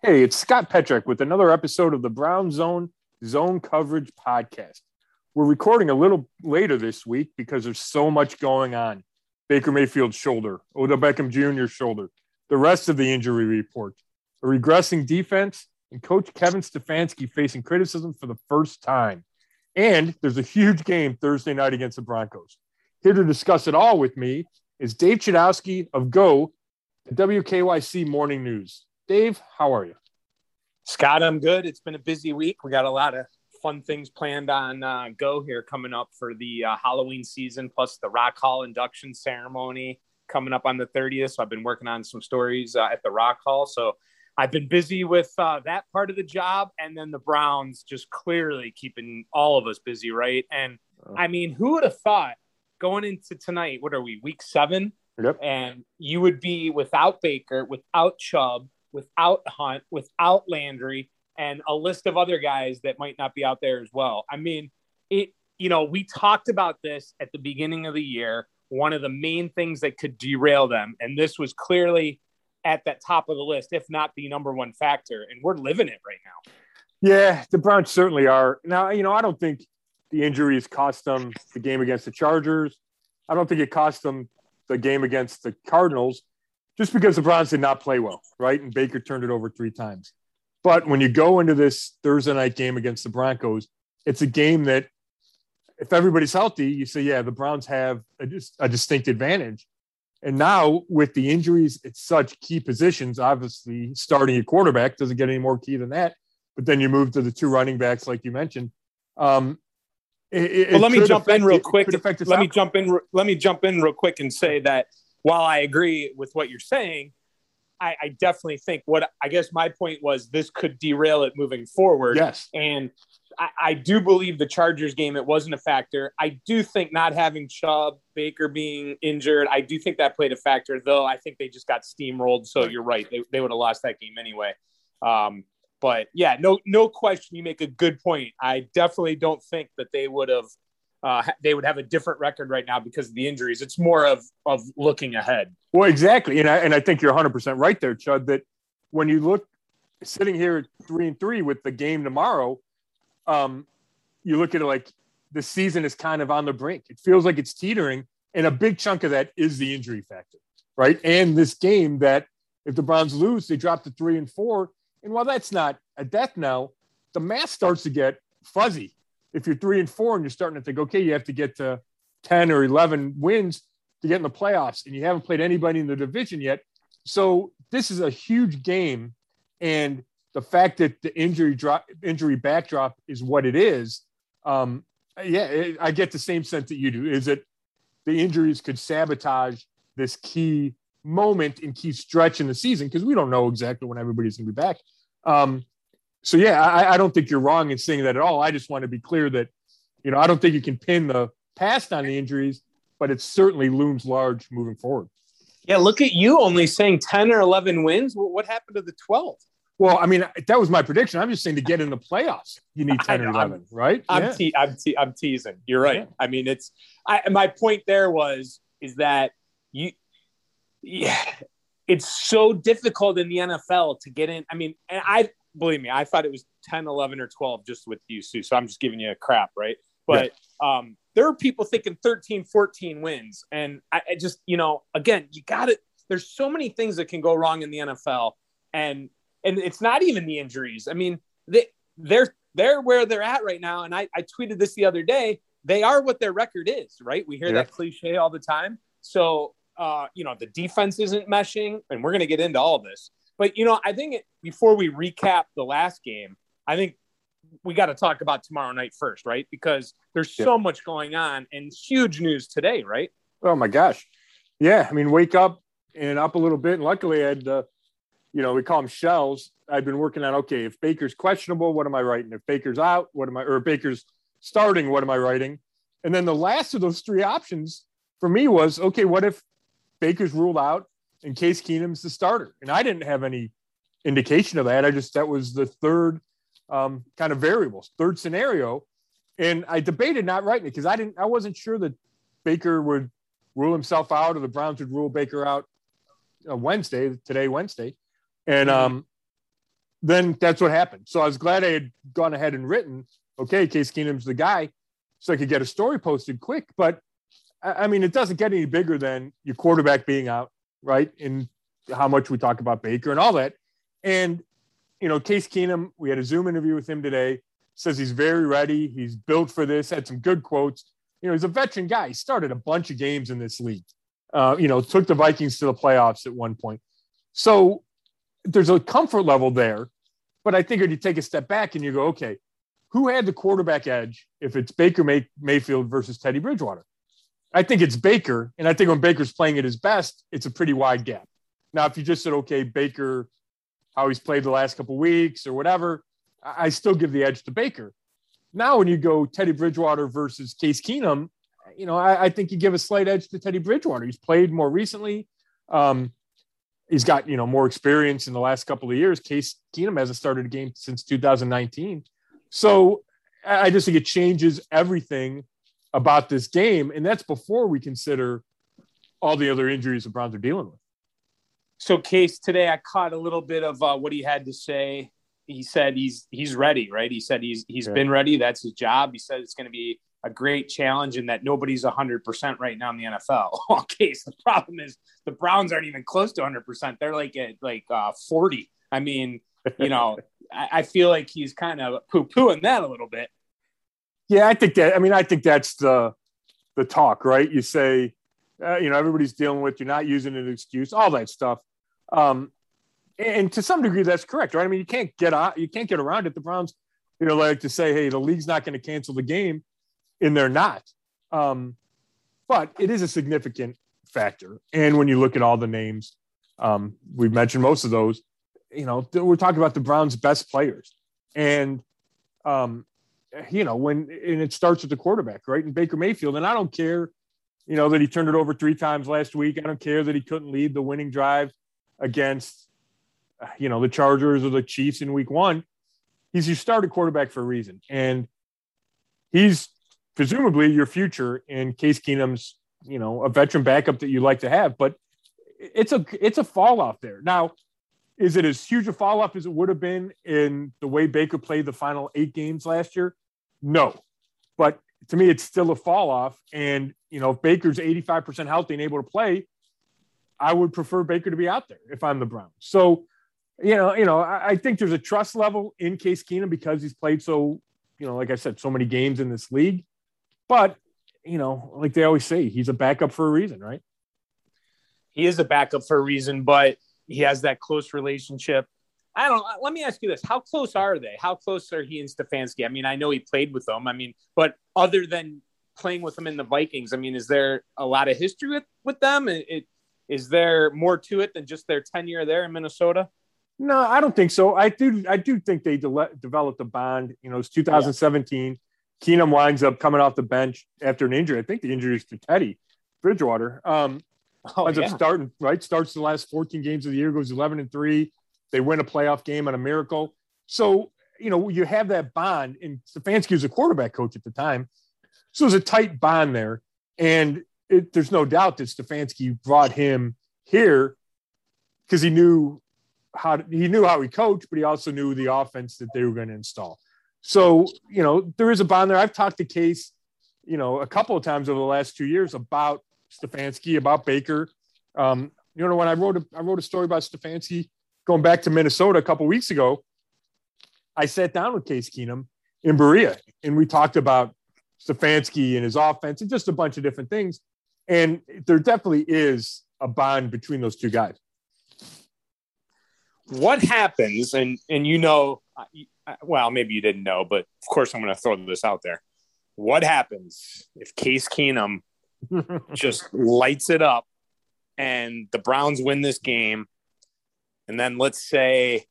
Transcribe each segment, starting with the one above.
Hey, it's Scott Petrak with another episode of the Brown Zone Zone Coverage Podcast. We're recording a little later this week because there's so much going on. Baker Mayfield's shoulder, Odell Beckham Jr.'s shoulder, the rest of the injury report, a regressing defense, and Coach Kevin Stefanski facing criticism for the first time. And there's a huge game Thursday night against the Broncos. Here to discuss it all with me is Dave Chudowski of Go, the WKYC Morning News. Dave, how are you? Scott, I'm good. It's been a busy week. We got a lot of fun things planned on uh, Go here coming up for the uh, Halloween season, plus the Rock Hall induction ceremony coming up on the 30th. So I've been working on some stories uh, at the Rock Hall. So I've been busy with uh, that part of the job, and then the Browns just clearly keeping all of us busy, right? And I mean, who would have thought going into tonight? What are we, week seven? Yep. And you would be without Baker, without Chubb, without Hunt, without Landry, and a list of other guys that might not be out there as well. I mean, it. You know, we talked about this at the beginning of the year. One of the main things that could derail them, and this was clearly at that top of the list, if not the number one factor. And we're living it right now. Yeah, the Browns certainly are. Now, you know, I don't think the injuries cost them the game against the Chargers. I don't think it cost them the game against the Cardinals just because the Browns did not play well, right? And Baker turned it over three times. But when you go into this Thursday night game against the Broncos, it's a game that if everybody's healthy, you say, yeah, the Browns have a, a distinct advantage. And now with the injuries at such key positions, obviously starting a quarterback doesn't get any more key than that. But then you move to the two running backs, like you mentioned. Um, it, well, let me jump affect, in real quick. Let outcome. me jump in. Let me jump in real quick and say that while I agree with what you're saying, I, I, definitely think what I guess my point was this could derail it moving forward. Yes. And I, I, do believe the Chargers game, it wasn't a factor. I do think not having Chubb, Baker being injured, I do think that played a factor, though I think they just got steamrolled. So you're right. They, they would have lost that game anyway. Um, but yeah, no, no question. You make a good point. I definitely don't think that they would have uh, they would have a different record right now because of the injuries. It's more of of looking ahead. Well, exactly, and I and I think you're 100 percent right there, Chud. That when you look sitting here at three and three with the game tomorrow, um, you look at it like the season is kind of on the brink. It feels like it's teetering, and a big chunk of that is the injury factor, right? And this game that if the Browns lose, they drop to three and four. And while that's not a death now, the math starts to get fuzzy if you're three and four and you're starting to think, okay, you have to get to 10 or 11 wins to get in the playoffs, and you haven't played anybody in the division yet. So this is a huge game. And the fact that the injury drop, injury backdrop is what it is, um, yeah, it, I get the same sense that you do. Is that the injuries could sabotage this key moment and key stretch in the season because we don't know exactly when everybody's going to be back. Um, so yeah, I, I don't think you're wrong in saying that at all. I just want to be clear that, you know, I don't think you can pin the past on the injuries, but it certainly looms large moving forward. Yeah, look at you only saying 10 or 11 wins. What happened to the 12? Well, I mean, that was my prediction. I'm just saying to get in the playoffs, you need 10 or 11, I'm, right? I'm, yeah. te- I'm, te- I'm teasing. You're right. Yeah. I mean, it's, I, my point there was, is that you, yeah, it's so difficult in the NFL to get in. I mean, and I, believe me, I thought it was 10, 11, or 12 just with you, Sue. So I'm just giving you a crap, right? But yeah. um, there are people thinking 13, 14 wins. And I, I just, you know, again, you got it. There's so many things that can go wrong in the NFL. And and it's not even the injuries. I mean, they, they're they're where they're at right now. And I, I tweeted this the other day. They are what their record is, right? We hear yeah. that cliche all the time. So uh, you know, the defense isn't meshing, and we're going to get into all this. But you know, I think it, before we recap the last game, I think we got to talk about tomorrow night first, right? Because there's so much going on and huge news today, right? Oh my gosh, yeah. I mean, wake up and up a little bit, and luckily I had, uh, you know, we call them shells. I've been working on okay, if Baker's questionable, what am I writing? If Baker's out, what am I? Or Baker's starting, what am I writing? And then the last of those three options for me was okay, what if Baker's ruled out and Case Keenum's the starter. And I didn't have any indication of that. I just, that was the third um, kind of variables, third scenario. And I debated not writing it because I didn't, I wasn't sure that Baker would rule himself out or the Browns would rule Baker out uh, Wednesday, today, Wednesday. And, mm-hmm. um, then that's what happened. So I was glad I had gone ahead and written, okay, Case Keenum's the guy, so I could get a story posted quick. But I mean, it doesn't get any bigger than your quarterback being out, right? And how much we talk about Baker and all that. And, you know, Case Keenum, we had a Zoom interview with him today, says he's very ready. He's built for this, had some good quotes. You know, he's a veteran guy. He started a bunch of games in this league. Uh, you know, took the Vikings to the playoffs at one point. So there's a comfort level there. But I think if you take a step back and you go, okay, who had the quarterback edge if it's Baker May- Mayfield versus Teddy Bridgewater? I think it's Baker. And I think when Baker's playing at his best, it's a pretty wide gap. Now, if you just said, okay, Baker, how he's played the last couple weeks or whatever, I still give the edge to Baker. Now, when you go Teddy Bridgewater versus Case Keenum, you know, I, I think you give a slight edge to Teddy Bridgewater. He's played more recently. Um, he's got you know more experience in the last couple of years. Case Keenum hasn't started a game since 2019, so I just think it changes everything about this game, and that's before we consider all the other injuries the Browns are dealing with. So, Case today, I caught a little bit of uh, what he had to say. He said he's he's ready, right? He said he's he's yeah. been ready. That's his job. He said it's going to be a great challenge and that nobody's 100% right now in the NFL. okay, so the problem is the Browns aren't even close to 100%. They're like at like uh, 40. I mean, you know, I, I, feel like he's kind of poo pooing that a little bit. Yeah, I think that, I mean, I think that's the, the talk, right? You say, uh, you know, everybody's dealing with, you're not using an excuse, all that stuff. Um, and to some degree, that's correct, right? I mean, you can't get out, you can't get around it. The Browns, you know, like to say, hey, the league's not going to cancel the game and they're not. Um, but it is a significant factor. And when you look at all the names, um, we've mentioned most of those. You know, we're talking about the Browns' best players, and um, you know when and it starts with the quarterback, right? And Baker Mayfield. And I don't care, you know, that he turned it over three times last week. I don't care that he couldn't lead the winning drive against, uh, you know, the Chargers or the Chiefs in Week One. He's your starting quarterback for a reason, and he's presumably your future in Case Keenum's, you know, a veteran backup that you like to have. But it's a it's a fall off there. Now, is it as huge a fall off as it would have been in the way Baker played the final eight games last year? No. But to me, it's still a fall off. And, you know, if Baker's 85% healthy and able to play, I would prefer Baker to be out there if I'm the Browns. So, you know, you know, I, I think there's a trust level in Case Keenum because he's played so, you know, like I said, so many games in this league. But, you know, like they always say, he's a backup for a reason, right? He is a backup for a reason, but he has that close relationship. I don't let me ask you this. How close are they? How close are he and Stefanski? I mean, I know he played with them. I mean, but other than playing with them in the Vikings, I mean, is there a lot of history with, with them? It, it, is there more to it than just their tenure there in Minnesota? No, I don't think so. I do. I do think they de- developed a bond. You know, it's 2017. Yeah. Keenum winds up coming off the bench after an injury. I think the injury is to Teddy Bridgewater. Um, oh, winds yeah. up starting right. Starts the last 14 games of the year. Goes 11 and three. They win a playoff game on a miracle. So you know you have that bond. And Stefanski was a quarterback coach at the time, so there's a tight bond there. And it, there's no doubt that Stefanski brought him here because he knew how he knew how he coached, but he also knew the offense that they were going to install. So, you know, there is a bond there. I've talked to Case, you know, a couple of times over the last two years about Stefanski, about Baker. Um, you know, when I wrote a, I wrote a story about Stefanski going back to Minnesota a couple weeks ago, I sat down with Case Keenum in Berea and we talked about Stefanski and his offense and just a bunch of different things. And there definitely is a bond between those two guys. What happens, and and you know, well, maybe you didn't know, but of course I'm going to throw this out there. What happens if Case Keenum just lights it up and the Browns win this game? And then let's say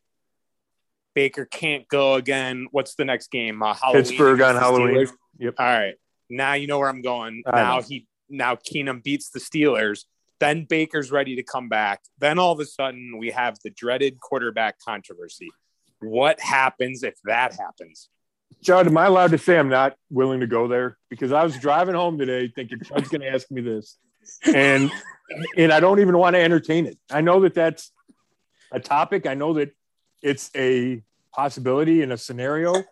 Baker can't go again. What's the next game? Uh, Pittsburgh on Halloween. Yep. All right. Now you know where I'm going. now he now Keenum beats the Steelers. Then Baker's ready to come back. Then all of a sudden we have the dreaded quarterback controversy. What happens if that happens? Chud, am I allowed to say I'm not willing to go there? Because I was driving home today thinking Chud's going to ask me this, and and I don't even want to entertain it. I know that that's a topic. I know that it's a possibility in a scenario,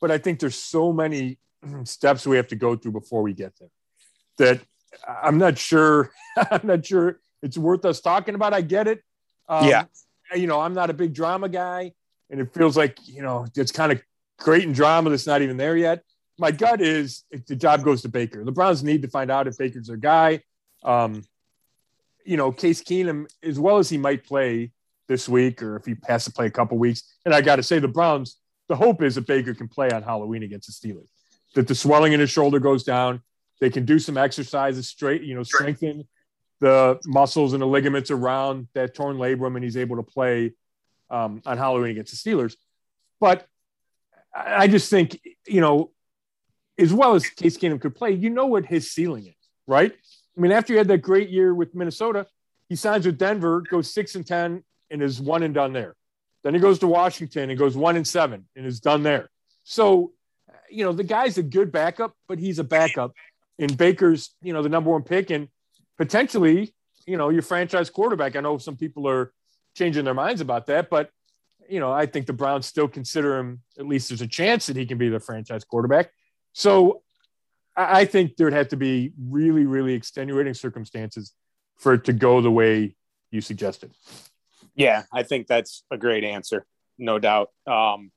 but I think there's so many steps we have to go through before we get there that I'm not sure. I'm not sure it's worth us talking about. I get it. Um, yeah. You know, I'm not a big drama guy, and it feels like you know it's kind of creating drama that's not even there yet. My gut is the job goes to Baker. The Browns need to find out if Baker's their guy. Um, you know, Case Keenum, as well as he might play this week, or if he has to play a couple weeks. And I got to say, the Browns, the hope is that Baker can play on Halloween against the Steelers, that the swelling in his shoulder goes down. They can do some exercises straight, you know, strengthen the muscles and the ligaments around that torn labrum, and he's able to play um, on Halloween against the Steelers. But I just think, you know, as well as Case Keenum could play, you know what his ceiling is, right? I mean, after he had that great year with Minnesota, he signs with Denver, goes six and ten, and is one and done there. Then he goes to Washington and goes one and seven and is done there. So, you know, the guy's a good backup, but he's a backup. And Baker's, you know, the number one pick and potentially, you know, your franchise quarterback. I know some people are changing their minds about that, but you know, I think the Browns still consider him at least there's a chance that he can be the franchise quarterback. So I think there'd have to be really, really extenuating circumstances for it to go the way you suggested. Yeah, I think that's a great answer, no doubt. Um,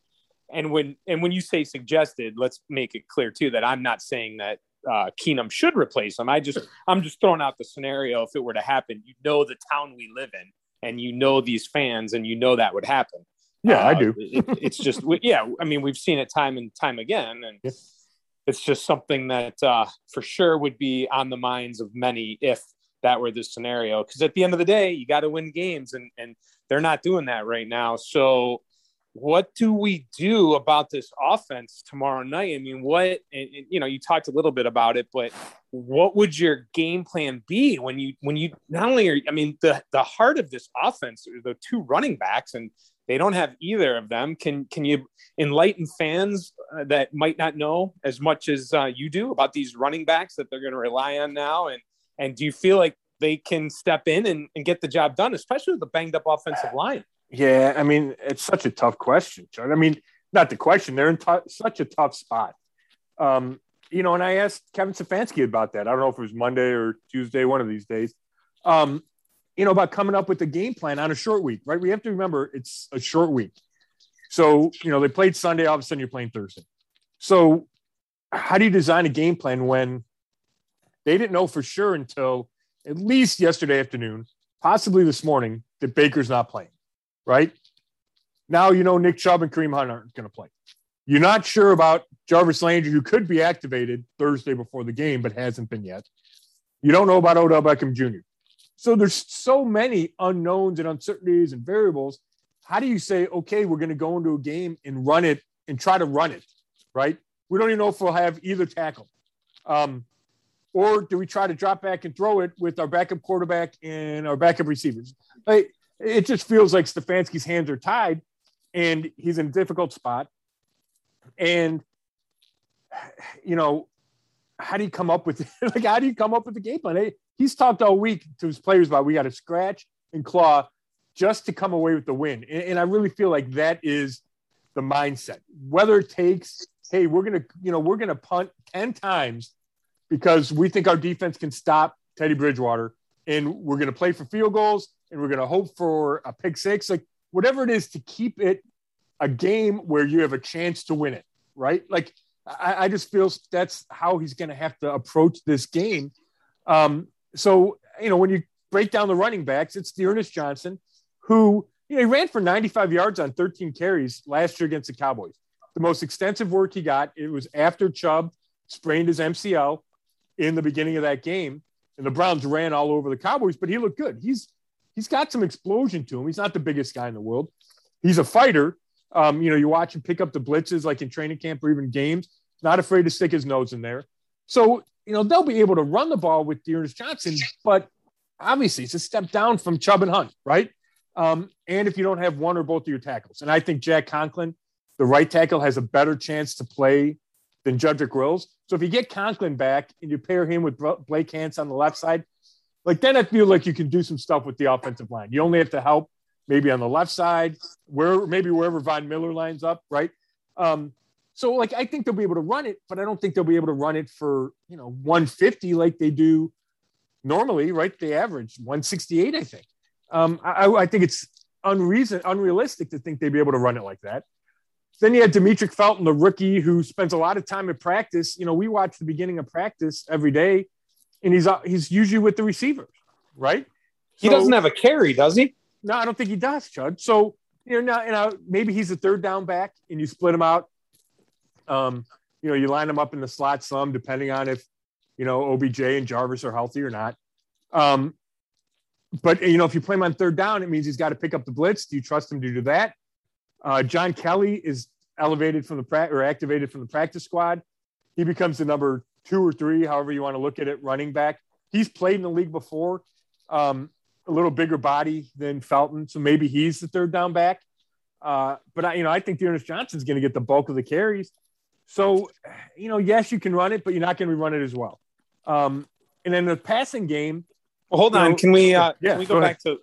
and when and when you say suggested, let's make it clear too that I'm not saying that uh, Keenum should replace him. I just I'm just throwing out the scenario if it were to happen. You know the town we live in, and you know these fans, and you know that would happen. Yeah, uh, I do. it, it's just yeah. I mean, we've seen it time and time again, and yeah. it's just something that uh, for sure would be on the minds of many if that were the scenario. Because at the end of the day, you got to win games, and and they're not doing that right now. So, what do we do about this offense tomorrow night? I mean, what and, and, you know, you talked a little bit about it, but what would your game plan be when you when you not only are I mean the the heart of this offense are the two running backs and they don't have either of them. Can can you enlighten fans uh, that might not know as much as uh, you do about these running backs that they're going to rely on now? And and do you feel like they can step in and, and get the job done, especially with the banged up offensive line? Yeah, I mean it's such a tough question, John. I mean, not the question; they're in t- such a tough spot. Um, you know, and I asked Kevin Stefanski about that. I don't know if it was Monday or Tuesday, one of these days. Um, you know, about coming up with the game plan on a short week, right? We have to remember it's a short week. So, you know, they played Sunday, all of a sudden you're playing Thursday. So, how do you design a game plan when they didn't know for sure until at least yesterday afternoon, possibly this morning, that Baker's not playing, right? Now you know Nick Chubb and Kareem Hunt aren't going to play. You're not sure about Jarvis Landry, who could be activated Thursday before the game, but hasn't been yet. You don't know about Odell Beckham Jr. So there's so many unknowns and uncertainties and variables. How do you say, okay, we're going to go into a game and run it and try to run it, right? We don't even know if we'll have either tackle. Um, or do we try to drop back and throw it with our backup quarterback and our backup receivers? Like, it just feels like Stefanski's hands are tied and he's in a difficult spot. And, you know, how do you come up with like how do you come up with the game plan? He's talked all week to his players about we got to scratch and claw just to come away with the win. And, and, I really feel like that is the mindset. Whether it takes, hey, we're gonna, you know, we're gonna punt 10 times because we think our defense can stop Teddy Bridgewater and we're gonna play for field goals and we're gonna hope for a pick six, like whatever it is to keep it a game where you have a chance to win it, right? Like I, I just feel that's how he's gonna have to approach this game. Um, so, you know, when you break down the running backs, it's D'Ernest Johnson, who, you know, he ran for 95 yards on 13 carries last year against the Cowboys. The most extensive work he got, it was after Chubb sprained his MCL in the beginning of that game. And the Browns ran all over the Cowboys, but he looked good. He's he's got some explosion to him. He's not the biggest guy in the world. He's a fighter. Um, you know, you watch him pick up the blitzes like in training camp or even games, not afraid to stick his nose in there. So you know, they'll be able to run the ball with D'Ernest Johnson, but obviously it's a step down from Chubb and Hunt, right? Um, and if you don't have one or both of your tackles, and I think Jack Conklin, the right tackle, has a better chance to play than Jedrick Wills. So if you get Conklin back and you pair him with Blake Hance on the left side, like then I feel like you can do some stuff with the offensive line. You only have to help maybe on the left side, where maybe wherever Von Miller lines up, right? Um, so like I think they'll be able to run it, but I don't think they'll be able to run it for you know 150 like they do normally, right? They average 168, I think. Um, I, I think it's unreason unrealistic to think they'd be able to run it like that. Then you had Demetric Felton, the rookie who spends a lot of time at practice. You know, we watch the beginning of practice every day, and he's uh, he's usually with the receivers, right? He so, doesn't have a carry, does he? No, I don't think he does, Chud. So you know, now, you know, maybe he's a third down back, and you split him out. Um, you know, you line them up in the slot some, depending on if you know OBJ and Jarvis are healthy or not. Um, but you know, if you play him on third down, it means he's got to pick up the blitz. Do you trust him to do that? Uh, John Kelly is elevated from the pra- or activated from the practice squad. He becomes the number two or three, however you want to look at it, running back. He's played in the league before. Um, a little bigger body than Felton, so maybe he's the third down back. Uh, but I, you know, I think D'Ernest Johnson's going to get the bulk of the carries. So, you know, yes, you can run it, but you're not going to run it as well. Um, and then the passing game. Well, hold on. Know, can we? Uh, yeah, can we go, go back to?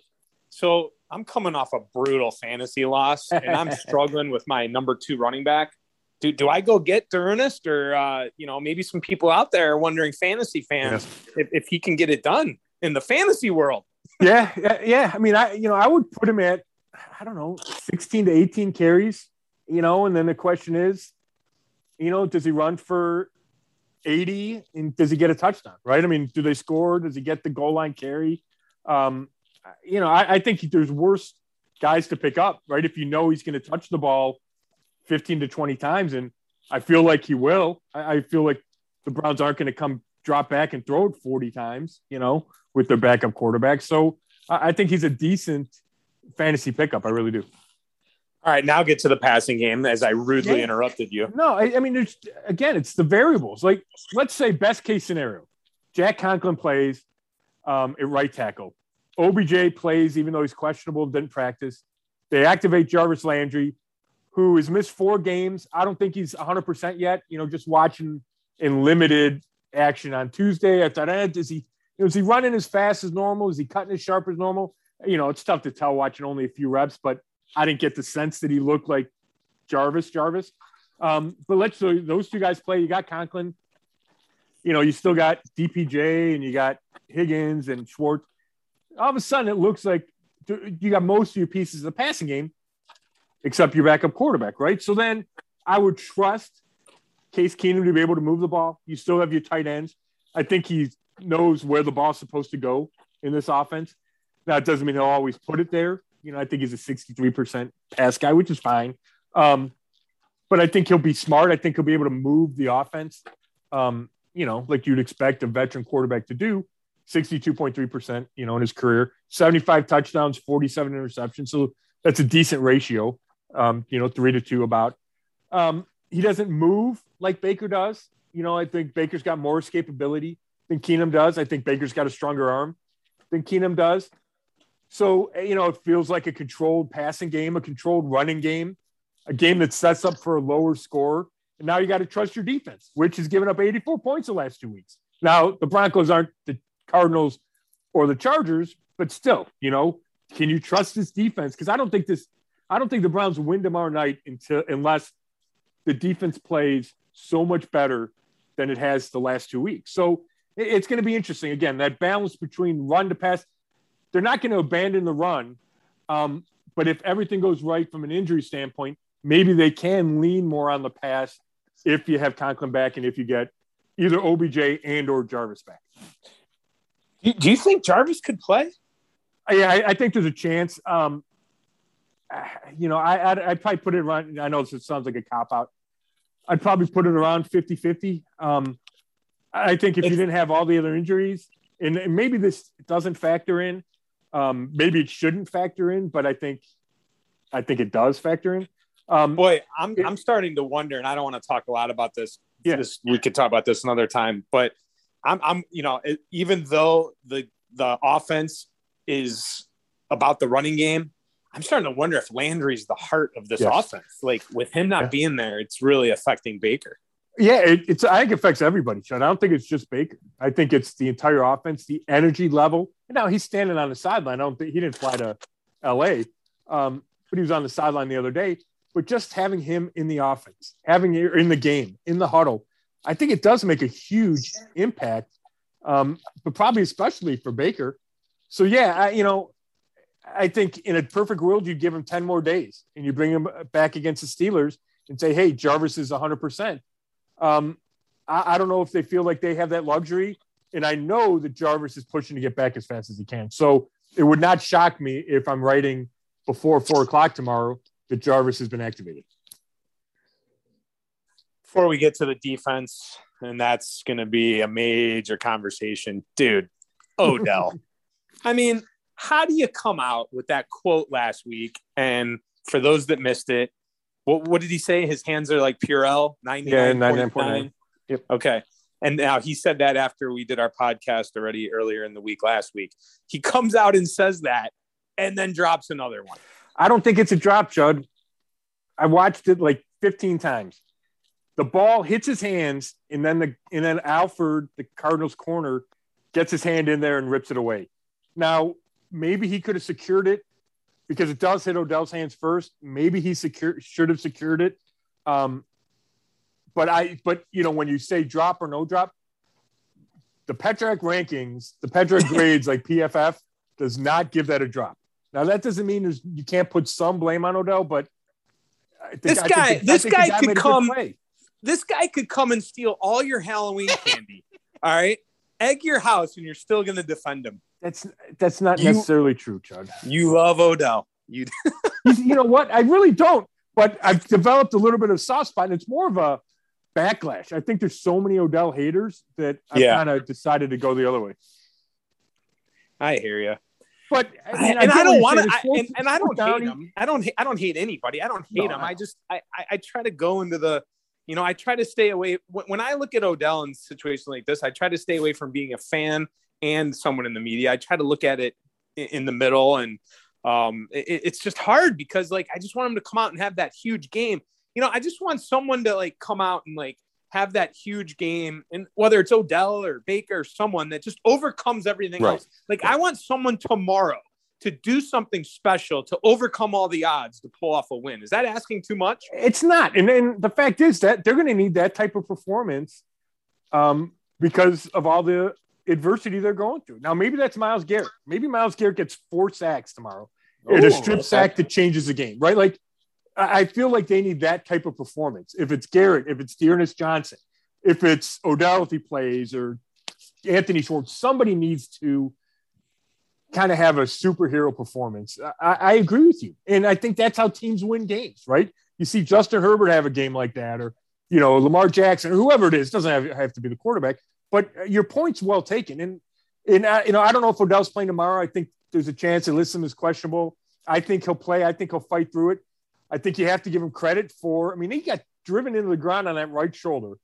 So I'm coming off a brutal fantasy loss, and I'm struggling with my number two running back. Do, do I go get D'Ernest, or uh, you know, maybe some people out there are wondering, fantasy fans, if, if he can get it done in the fantasy world? yeah, yeah. I mean, I you know, I would put him at I don't know, 16 to 18 carries. You know, and then the question is, you know, does he run for 80 and does he get a touchdown? Right? I mean, do they score? Does he get the goal line carry? Um, you know, I, I think there's worse guys to pick up, right? If you know he's going to touch the ball 15 to 20 times, and I feel like he will. I, I feel like the Browns aren't going to come drop back and throw it 40 times, you know, with their backup quarterback. So I, I think he's a decent fantasy pickup. I really do. All right, now get to the passing game as I rudely yeah. interrupted you. No, I, I mean, there's again, it's the variables. Like, let's say best case scenario, Jack Conklin plays um, at right tackle. OBJ plays even though he's questionable, didn't practice. They activate Jarvis Landry, who has missed four games. I don't think he's 100% yet. You know, just watching in limited action on Tuesday. I thought, eh, is he, you know, is he running as fast as normal? Is he cutting as sharp as normal? You know, it's tough to tell watching only a few reps, but I didn't get the sense that he looked like Jarvis. Jarvis. Um, but let's so those two guys play. You got Conklin. You know, you still got DPJ and you got Higgins and Schwartz. All of a sudden, it looks like you got most of your pieces of the passing game, except your backup quarterback, right? So then I would trust Case Keenum to be able to move the ball. You still have your tight ends. I think he knows where the ball's supposed to go in this offense. Now, it doesn't mean he'll always put it there, you know, I think he's a 63% pass guy, which is fine. Um, but I think he'll be smart. I think he'll be able to move the offense, um, you know, like you'd expect a veteran quarterback to do. 62.3%, you know, in his career, 75 touchdowns, 47 interceptions. So that's a decent ratio, um, you know, three to two about. Um, he doesn't move like Baker does. You know, I think Baker's got more escapability than Keenum does. I think Baker's got a stronger arm than Keenum does. So, eh, you know, it feels like a controlled passing game, a controlled running game, a game that sets up for a lower score. And now you got to trust your defense, which has given up 84 points the last two weeks. Now, the Broncos aren't the Cardinals or the Chargers, but still, you know, can you trust this defense? Because I don't think this, I don't think the Browns win tomorrow night until unless the defense plays so much better than it has the last two weeks. So it's going to be interesting. Again, that balance between run to pass they're not going to abandon the run. Um, but if everything goes right from an injury standpoint, maybe they can lean more on the pass if you have Conklin back and if you get either OBJ and or Jarvis back. Do you think Jarvis could play? Yeah, I, I think there's a chance. Um, you know, I, I'd, I'd, probably put it around. I know this sounds like a cop out. I'd probably put it around 50 50. Um, I think if you didn't have all the other injuries, and maybe this doesn't factor in, um, maybe it shouldn't factor in, but I think I think it does factor in. Um, Boy, I'm it, I'm starting to wonder, and I don't want to talk a lot about this. Yeah. This, we could talk about this another time, but I'm I'm you know it, even though the the offense is about the running game, I'm starting to wonder if Landry's the heart of this yes. offense. Like with him not yeah. being there, it's really affecting Baker. Yeah, it, it's I think it affects everybody, Sean. I don't think it's just Baker. I think it's the entire offense, the energy level. Now he's standing on the sideline. I don't think he didn't fly to L.A., Um, but he was on the sideline the other day. But just having him in the offense, having him in the game, in the huddle, I think it does make a huge impact. Um, but probably especially for Baker. So yeah, I, you know, I think in a perfect world, you give him 10 more days and you bring him back against the Steelers and say, hey, Jarvis is 100%. Um, I, I, don't know if they feel like they have that luxury. And I know that Jarvis is pushing to get back as fast as he can. So it would not shock me if I'm writing before four o'clock tomorrow that Jarvis has been activated. Before we get to the defense, and that's going to be a major conversation, dude, Odell. I mean, how do you come out with that quote last week? And for those that missed it, what, what did he say? His hands are like Purell, 99. Yeah, 99.9. Yep. Okay. And now he said that after we did our podcast already earlier in the week last week. He comes out and says that and then drops another one. I don't think it's a drop, Chud. I watched it like 15 times. The ball hits his hands, and then the and then Alford, the Cardinals corner, gets his hand in there and rips it away. Now, maybe he could have secured it because it does hit Odell's hands first. Maybe he secure, should have secured it. Um, but I, but you know, when you say drop or no drop, the Petrak rankings, the Petrak grades like PFF does not give that a drop. Now that doesn't mean there's, you can't put some blame on Odell, but think, this guy, this guy could come. This guy could come and steal all your Halloween candy. all right, egg your house, and you're still going to defend him. That's that's not you, necessarily true, Chud. You love Odell. You you know what? I really don't. But I've developed a little bit of soft spot, and it's more of a backlash. I think there's so many Odell haters that I've yeah. kind of decided to go the other way. I hear you. But I mean, and I, I don't want to, and, and, I don't hate him. I don't, I don't hate anybody. I don't hate no, him. I just, I, I try to go into the, you know, I try to stay away. When I look at Odell in situations like this, I try to stay away from being a fan and someone in the media. I try to look at it in the middle, and um, it, it's just hard because like I just want him to come out and have that huge game. You know, I just want someone to like come out and like have that huge game, and whether it's Odell or Baker or someone that just overcomes everything right. else. Like I want someone tomorrow to do something special to overcome all the odds to pull off a win. Is that asking too much? It's not. And, and the fact is that they're going to need that type of performance um, because of all the adversity they're going through. Now, maybe that's Myles Garrett. Maybe Myles Garrett gets four sacks tomorrow. Ooh, a strip sack that changes the game, right? Like, I feel like they need that type of performance. If it's Garrett, if it's D'Ernest Johnson, if it's Odell if he plays, or Anthony Schwartz, somebody needs to kind of have a superhero performance. I, I, agree with you, and I think that's how teams win games, right? You see Justin Herbert have a game like that, or you know Lamar Jackson, or whoever it is. Doesn't have, have to be the quarterback, but uh, your point's well taken. And and I, you know, I don't know if Odell's playing tomorrow. I think there's a chance Alyssum is questionable. I think he'll play. I think he'll fight through it. I think you have to give him credit for. I mean, he got driven into the ground on that right shoulder,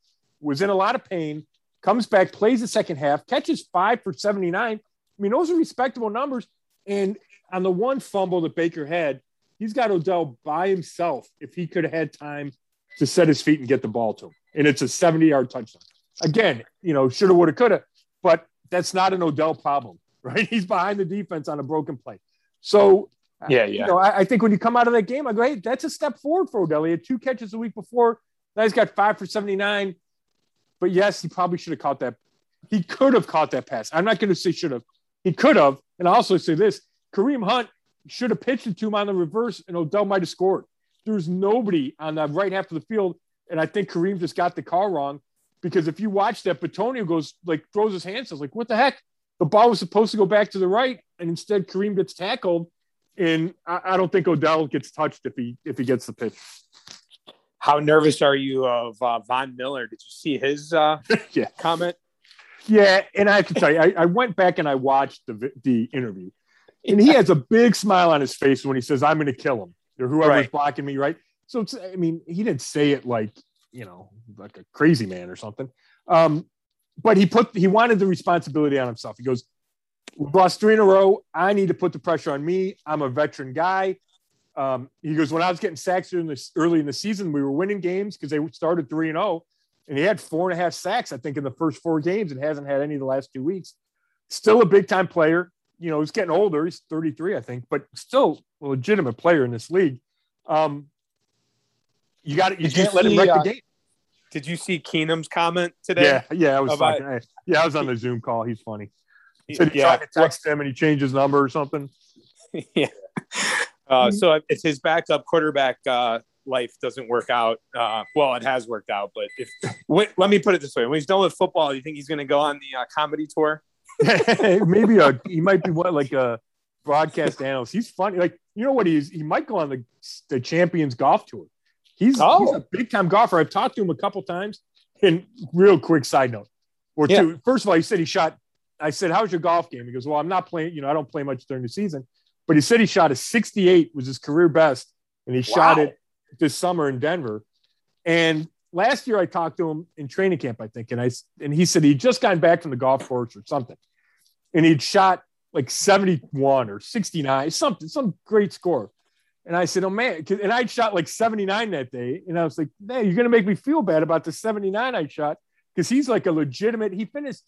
was in a lot of pain, comes back, plays the second half, catches five for 79. I mean, those are respectable numbers. And on the one fumble that Baker had, he's got Odell by himself if he could have had time to set his feet and get the ball to him. And it's a 70 yard touchdown again, you know, shoulda, woulda, coulda, but that's not an Odell problem, right? He's behind the defense on a broken play. So, yeah, yeah. You know, I, I, think when you come out of that game, I go, hey, that's a step forward for Odell. He had two catches a week before. Now he's got five for 79. But yes, he probably should have caught that. He could have caught that pass. I'm not going to say should have. He could have. And I also say this Kareem Hunt should have pitched it to him on the reverse, and Odell might have scored. There's nobody on the right half of the field. And I think Kareem just got the call wrong because if you watch that, Bitonio goes like throws his hands. I was like, what the heck? The ball was supposed to go back to the right, and instead Kareem gets tackled. And I, I don't think Odell gets touched if he if he gets the pitch. How nervous are you of uh, Von Miller? Did you see his uh, yeah. comment? Yeah, and I have to tell you, I, I went back and I watched the the interview, and he has a big smile on his face when he says, "I'm going to kill him," or whoever's right. blocking me, right? So it's, I mean, he didn't say it like you know, like a crazy man or something. Um, but he put he wanted the responsibility on himself. He goes, "We lost three in a row. I need to put the pressure on me. I'm a veteran guy." Um, he goes, "When I was getting sacks in this early in the season, we were winning games because they started three and zero, oh, and he had four and a half sacks, I think, in the first four games, and hasn't had any the last two weeks. Still a big time player. You know, he's getting older. He's 33, I think, but still a legitimate player in this league. Um, you got it. You Did can't let him see, wreck uh, the game. Did you see Keenum's comment today? Yeah, yeah, I was about- talking. Yeah, I was on the Zoom call. He's funny. He yeah. said he tried to text him and he changed his number or something. yeah. Uh, so if his backup quarterback uh, life doesn't work out, uh, well, it has worked out. But if wait, let me put it this way: when he's done with football, do you think he's going to go on the uh, comedy tour? Maybe a he might be what like a broadcast analyst. He's funny. Like you know what he is? He might go on the the Champions Golf Tour. He's, he's Oh. a big time golfer. I've talked to him a couple times. And real quick side note, or Yeah. two. First of all, he said he shot. I said, "How's your golf game?" He goes, "Well, I'm not playing. You know, I don't play much during the season." But he said he shot a 68 was his career best, and he shot it this summer in Denver. And last year, I talked to him in training camp, I think, and I and he said he'd just gotten back from the golf course or something, and he'd shot like 71 or 69, something, some great score. And I said, "Oh man!" And I'd shot like 79 that day, and I was like, "Man, you're gonna make me feel bad about the 79 I shot because he's like a legitimate. He finished,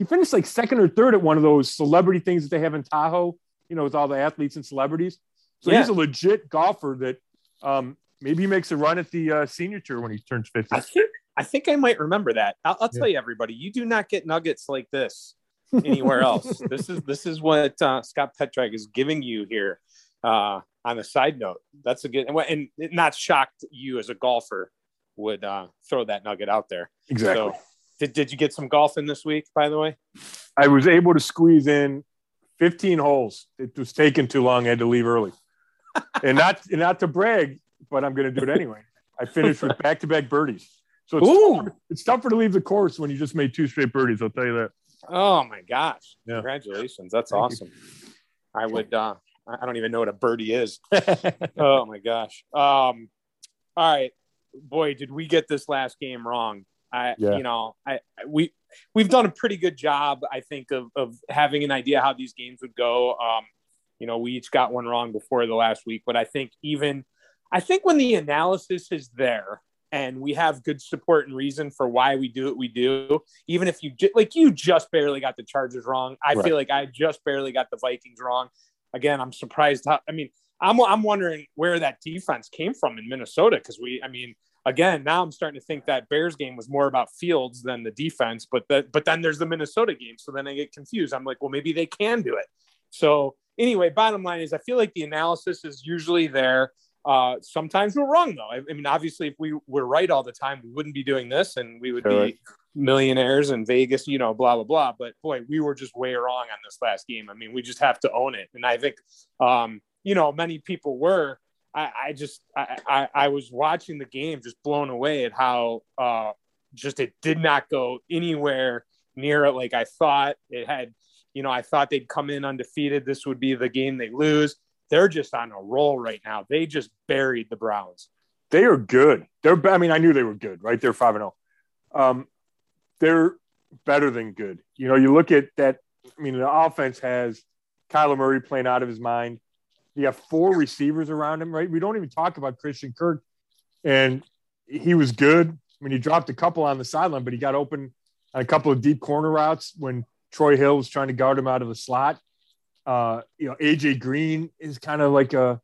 he finished like second or third at one of those celebrity things that they have in Tahoe, you know, with all the athletes and celebrities. So he's a legit golfer that um, maybe he makes a run at the uh, senior tour when he turns 50. I think I think I might remember that. I'll, I'll Yeah. tell you, everybody, you do not get nuggets like this anywhere else. this is this is what uh, Scott Petrak is giving you here. Uh, on a side note, that's a good and, and not shocked you as a golfer would uh, throw that nugget out there. Exactly. So, did did you get some golf in this week? By the way, I was able to squeeze in 15 holes. It was taking too long. I had to leave early. and not and not to brag, but I'm going to do it anyway. I finished with back-to-back birdies. So it's Ooh. tougher, it's tougher to leave the course when you just made two straight birdies. I'll tell you that. oh my gosh, Yeah. congratulations, that's Thank you. awesome. I would. Uh, I don't even know what a birdie is. oh my gosh. Um, all right, boy, did we get this last game wrong? I, Yeah. you know, I we we've done a pretty good job, I think, of of having an idea how these games would go. Um, you know, we each got one wrong before the last week, but I think even I think when the analysis is there and we have good support and reason for why we do what we do, even if you ju- like you just barely got the Chargers wrong, I Right. feel like I just barely got the Vikings wrong. Again, I'm surprised how. I mean, I'm I'm wondering where that defense came from in Minnesota because we, I mean, again, now I'm starting to think that Bears game was more about Fields than the defense, but that but then there's the Minnesota game, so then I get confused. I'm like, well, maybe they can do it. So anyway, bottom line is, I feel like the analysis is usually there. Uh, sometimes we're wrong though. I, I mean, obviously, if we were right all the time, we wouldn't be doing this, and we would be millionaires in Vegas, you know, blah blah blah. But boy, we were just way wrong on this last game. I mean, we just have to own it, and I think, um, you know, many people were. I, I just, I, I, I was watching the game, just blown away at how, uh, just it did not go anywhere near it like I thought it had. You know, I thought they'd come in undefeated. This would be the game they lose. They're just on a roll right now. They just buried the Browns. They are good. They're. I mean, I knew they were good, right? They're five and zero. Um, they're better than good. You know, you look at that. I mean, the offense has Kyler Murray playing out of his mind. You have four receivers around him, right? We don't even talk about Christian Kirk, and he was good. I mean, he dropped a couple on the sideline, but he got open on a couple of deep corner routes when Troy Hill was trying to guard him out of the slot. Uh, you know, AJ Green is kind of like a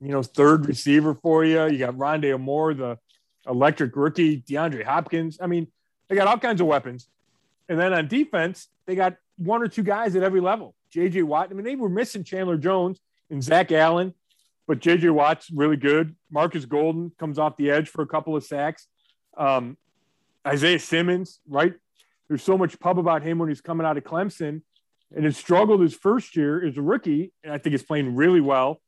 you know, third receiver for you. You got Rondale Moore, the electric rookie, DeAndre Hopkins. I mean, they got all kinds of weapons. And then on defense, they got one or two guys at every level. JJ Watt. I mean, they were missing Chandler Jones and Zach Allen, but JJ Watt's really good. Marcus Golden comes off the edge for a couple of sacks. Um, Isaiah Simmons, right? There's so much pub about him when he's coming out of Clemson and has struggled his first year as a rookie. And I think he's playing really well.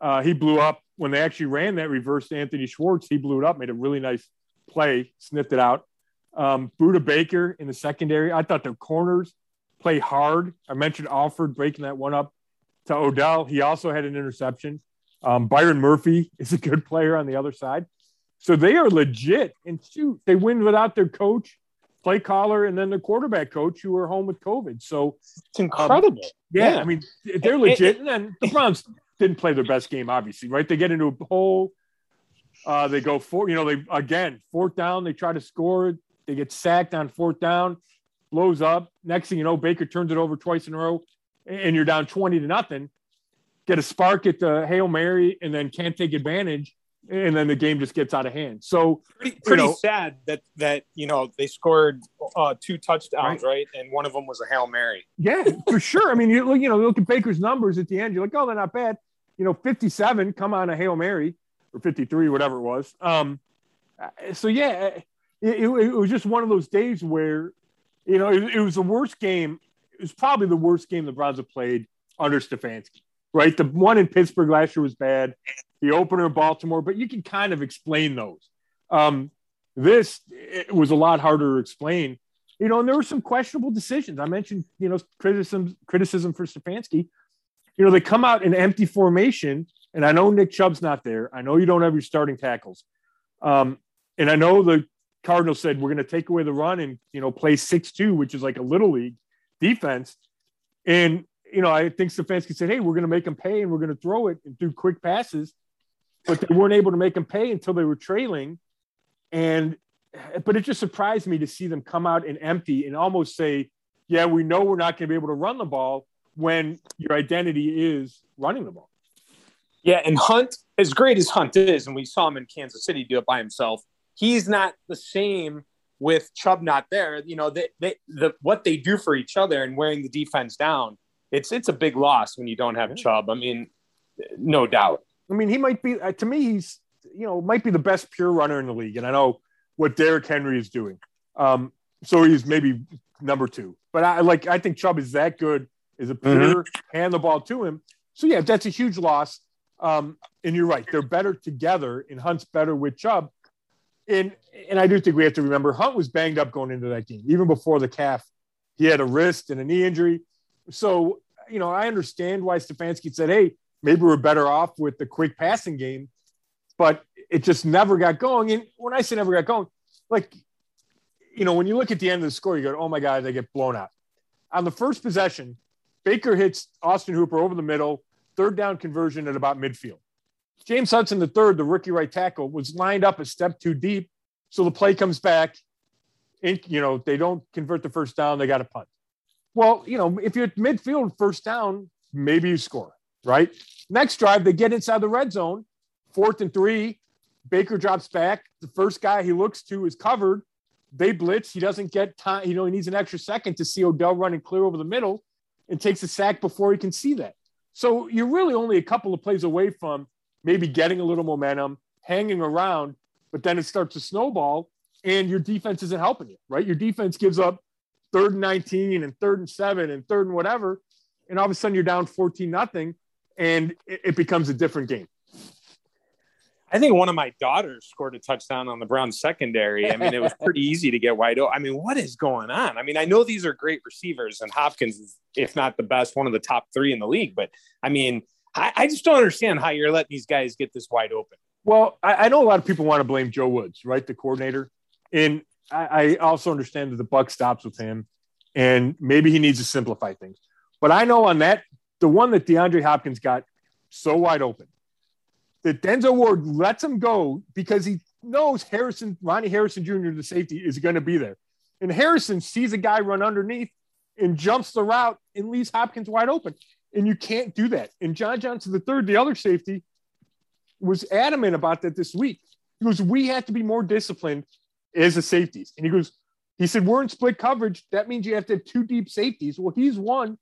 Uh, he blew up when they actually ran that reverse to Anthony Schwartz. He blew it up, made a really nice play, sniffed it out. Um, Budda Baker in the secondary. I thought the corners play hard. I mentioned Alford breaking that one up to Odell. He also had an interception. Um, Byron Murphy is a good player on the other side. So they are legit. And shoot, they win without their coach, play caller, and then their quarterback coach who are home with COVID. So It's incredible. yeah, Yeah. I mean, they're It- legit. And then the Browns didn't play their best game, obviously, right? They get into a hole. Uh, they go for, you know, they again, fourth down, they try to score. They get sacked on fourth down, blows up. Next thing you know, Baker turns it over twice in a row, and you're down 20 to nothing. get a spark at the Hail Mary and then can't take advantage and then the game just gets out of hand. So pretty, pretty you know, sad that that you know they scored uh, two touchdowns, right. right. And one of them was a hail mary. Yeah, for sure. I mean, you look, you know, look at Baker's numbers at the end. You're like, oh, they're not bad. You know, 57, come on, a hail mary, or 53, whatever it was. Um, so yeah, it, it, it was just one of those days where, you know, it, it was the worst game. It was probably the worst game the Browns have played under Stefanski right? The one in Pittsburgh last year was bad the opener in Baltimore, but you can kind of explain those. Um, this it was a lot harder to explain, you know, and there were some questionable decisions. I mentioned, you know, criticism criticism for Stefanski. You know, they come out in empty formation, and I know Nick Chubb's not there. I know you don't have your starting tackles, um, and I know the Cardinals said we're going to take away the run and you know play six two, which is like a little league defense. And you know, I think Stefanski said, "Hey, we're going to make them pay, and we're going to throw it and do quick passes." but they weren't able to make them pay until they were trailing. And but it just surprised me to see them come out and empty and almost say, "Yeah, we know we're not going to be able to run the ball when your identity is running the ball." Yeah, and Hunt, as great as Hunt is, and we saw him in Kansas City do it by himself, he's not the same with Chubb not there. You know, they, they the what they do for each other and wearing the defense down. It's it's a big loss when you don't have Chubb. I mean, no doubt. I mean, he might be uh, to me. He's you know might be the best pure runner in the league, and I know what Derrick Henry is doing. Um, so he's maybe number two. But I like I think Chubb is that good is a pure mm-hmm. hand the ball to him. So yeah, that's a huge loss. Um, and you're right, they're better together, and Hunt's better with Chubb. And and I do think we have to remember Hunt was banged up going into that game, even before the calf. He had a wrist and a knee injury. So, you know, I understand why Stefanski said, hey, maybe we're better off with the quick passing game, but it just never got going. And when I say never got going, like, you know, when you look at the end of the score, you go, oh my God, they get blown out. On the first possession, Baker hits Austin Hooper over the middle, third down conversion at about midfield. James Hudson, the third, the rookie right tackle, was lined up a step too deep. So the play comes back. And, you know, they don't convert the first down, they got a punt. Well, you know, if you're at midfield first down, maybe you score right? Next drive, they get inside the red zone, fourth and three. Baker drops back. The first guy he looks to is covered. They blitz. He doesn't get time. You know, he needs an extra second to see Odell running clear over the middle and takes a sack before he can see that. So you're really only a couple of plays away from maybe getting a little momentum, hanging around, but then it starts to snowball and your defense isn't helping you, right? Your defense gives up third and 19 and third and seven and third and whatever. And all of a sudden you're down 14 nothing and it, becomes a different game. I think one of my daughters scored a touchdown on the Browns secondary. I mean, it was pretty easy to get wide open. I mean, what is going on? I mean, I know these are great receivers, and Hopkins is, if not the best, one of the top three in the league. But I mean, I, I just don't understand how you're letting these guys get this wide open. Well, I, I know a lot of people want to blame Joe Woods, right, the coordinator, and I, I also understand that the buck stops with him, and maybe he needs to simplify things. But I know on that the one that DeAndre Hopkins got so wide open that Denzel Ward lets him go because he knows Harrison, Ronnie Harrison Jr., the safety, is going to be there. And Harrison sees a guy run underneath and jumps the route and leaves Hopkins wide open. And you can't do that. And John Johnson, the third, the other safety, was adamant about that this week. He goes, We have to be more disciplined as the safeties. And he goes, He said, We're in split coverage. That means you have to have two deep safeties. Well, he's one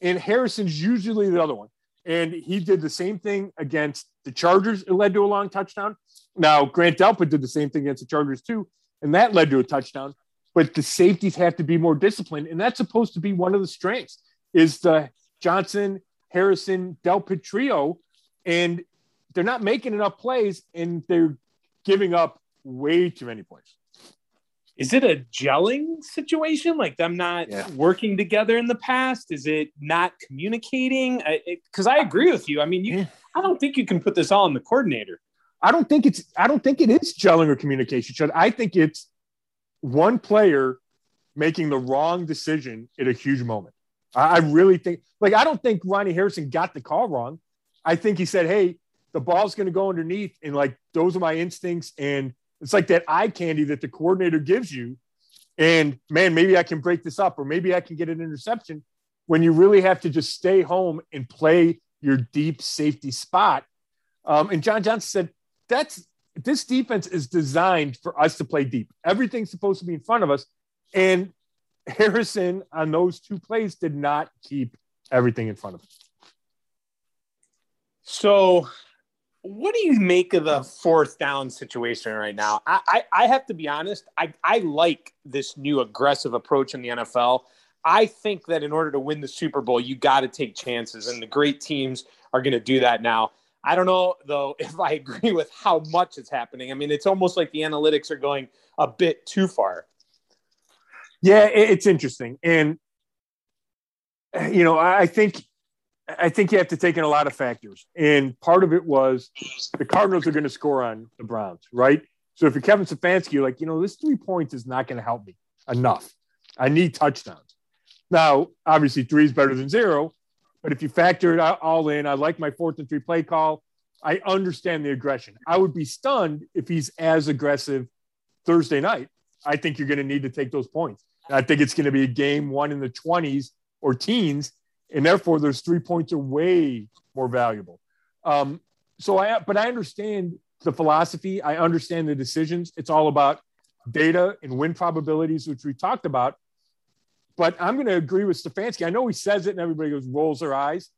and Harrison's usually the other one. And he did the same thing against the Chargers. It led to a long touchdown. Now, Grant Delpit did the same thing against the Chargers too, and that led to a touchdown. But the safeties have to be more disciplined, and that's supposed to be one of the strengths is the Johnson, Harrison, Del trio, and they're not making enough plays, and they're giving up way too many points is it a gelling situation? Like them not yeah. working together in the past? Is it not communicating? Because I, I, agree with you. I mean you yeah. i don't think you can put this all on the coordinator. I don't think it's i don't think it is gelling or communication i think it's one player making the wrong decision at a huge moment I, really think like i don't think ronnie harrison got the call wrong i think he said hey the ball's going to go underneath and like those are my instincts and it's like that eye candy that the coordinator gives you. And man, maybe I can break this up, or maybe I can get an interception when you really have to just stay home and play your deep safety spot. Um, and John Johnson said that's this defense is designed for us to play deep. Everything's supposed to be in front of us, and Harrison on those two plays did not keep everything in front of him. So, what do you make of the fourth down situation right now? I, I, I have to be honest. I, I like this new aggressive approach in the NFL. I think that in order to win the Super Bowl, you got to take chances, and the great teams are going to do that now. I don't know though if I agree with how much is happening. I mean, it's almost like the analytics are going a bit too far. Yeah, it's interesting, and you know, I think I think you have to take in a lot of factors, and part of it was the Cardinals are going to score on the Browns, right? So if you're Kevin Stefanski, you're like, you know, this three points is not going to help me enough. I need touchdowns. Now, obviously, three is better than zero, but if you factor it all in, I like my fourth and three play call. I understand the aggression. I would be stunned if he's as aggressive Thursday night. I think you're going to need to take those points. I think it's going to be a game one in the 20s or teens, and therefore those three points are way more valuable. Um, so I, but I understand the philosophy. I understand the decisions. It's all about data and win probabilities, which we talked about. But I'm going to agree with Stefanski. I know he says it, and everybody goes rolls their eyes,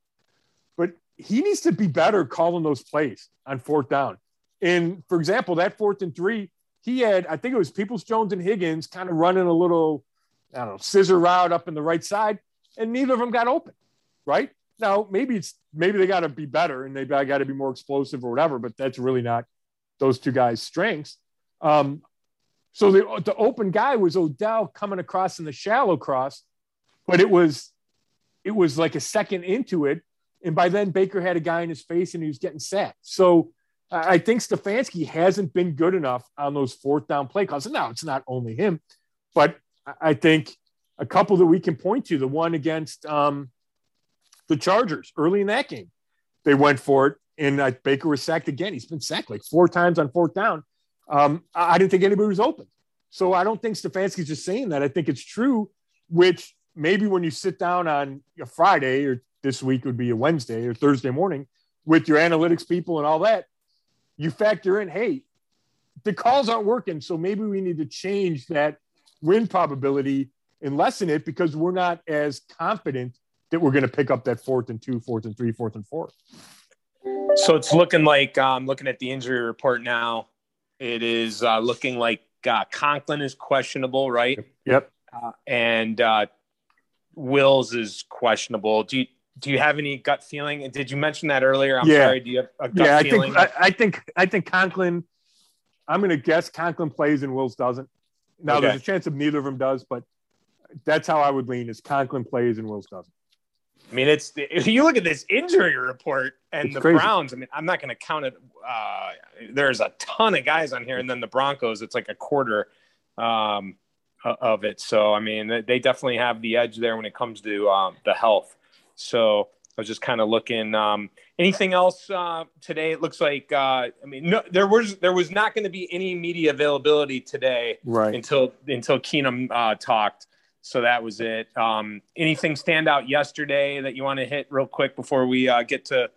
but he needs to be better calling those plays on fourth down. And for example, that fourth and three, he had I think it was Peoples Jones and Higgins kind of running a little I don't know, scissor route up in the right side, and neither of them got open, right? Now, maybe it's maybe they got to be better and they got to be more explosive or whatever, but that's really not those two guys' strengths. Um, so the the open guy was Odell coming across in the shallow cross, but it was it was like a second into it, and by then Baker had a guy in his face and he was getting sacked. So I think Stefanski hasn't been good enough on those fourth down play calls. And now it's not only him, but I think a couple that we can point to, the one against um, the Chargers early in that game, they went for it, and uh, Baker was sacked again. He's been sacked like four times on fourth down. Um, I didn't think anybody was open. So I don't think Stefanski's just saying that. I think it's true, which maybe when you sit down on a Friday or this week would be a Wednesday or Thursday morning with your analytics people and all that, you factor in, hey, the calls aren't working. So maybe we need to change that win probability and lessen it because we're not as confident that we're going to pick up that fourth and two, fourth and three, fourth and four. So it's looking like um, looking at the injury report now. It is uh, looking like uh, Conklin is questionable, right? Yep. Uh, and uh, Wills is questionable. Do you do you have any gut feeling? Did you mention that earlier? I'm yeah. sorry. Do you have a gut yeah, I feeling? think I, I think I think Conklin. I'm going to guess Conklin plays and Wills doesn't. Now okay. there's a chance of neither of them does, but that's how I would lean: is Conklin plays and Wills doesn't. I mean, it's if you look at this injury report and it's the crazy. Browns. I mean, I'm not going to count it. Uh, there's a ton of guys on here, and then the Broncos. It's like a quarter um, of it. So I mean, they definitely have the edge there when it comes to um, the health. So I was just kind of looking. Um, anything else uh, today? It looks like uh, I mean, no, there was there was not going to be any media availability today right. until until Keenum uh, talked. So that was it. Um, anything stand out yesterday that you want to hit real quick before we uh, get to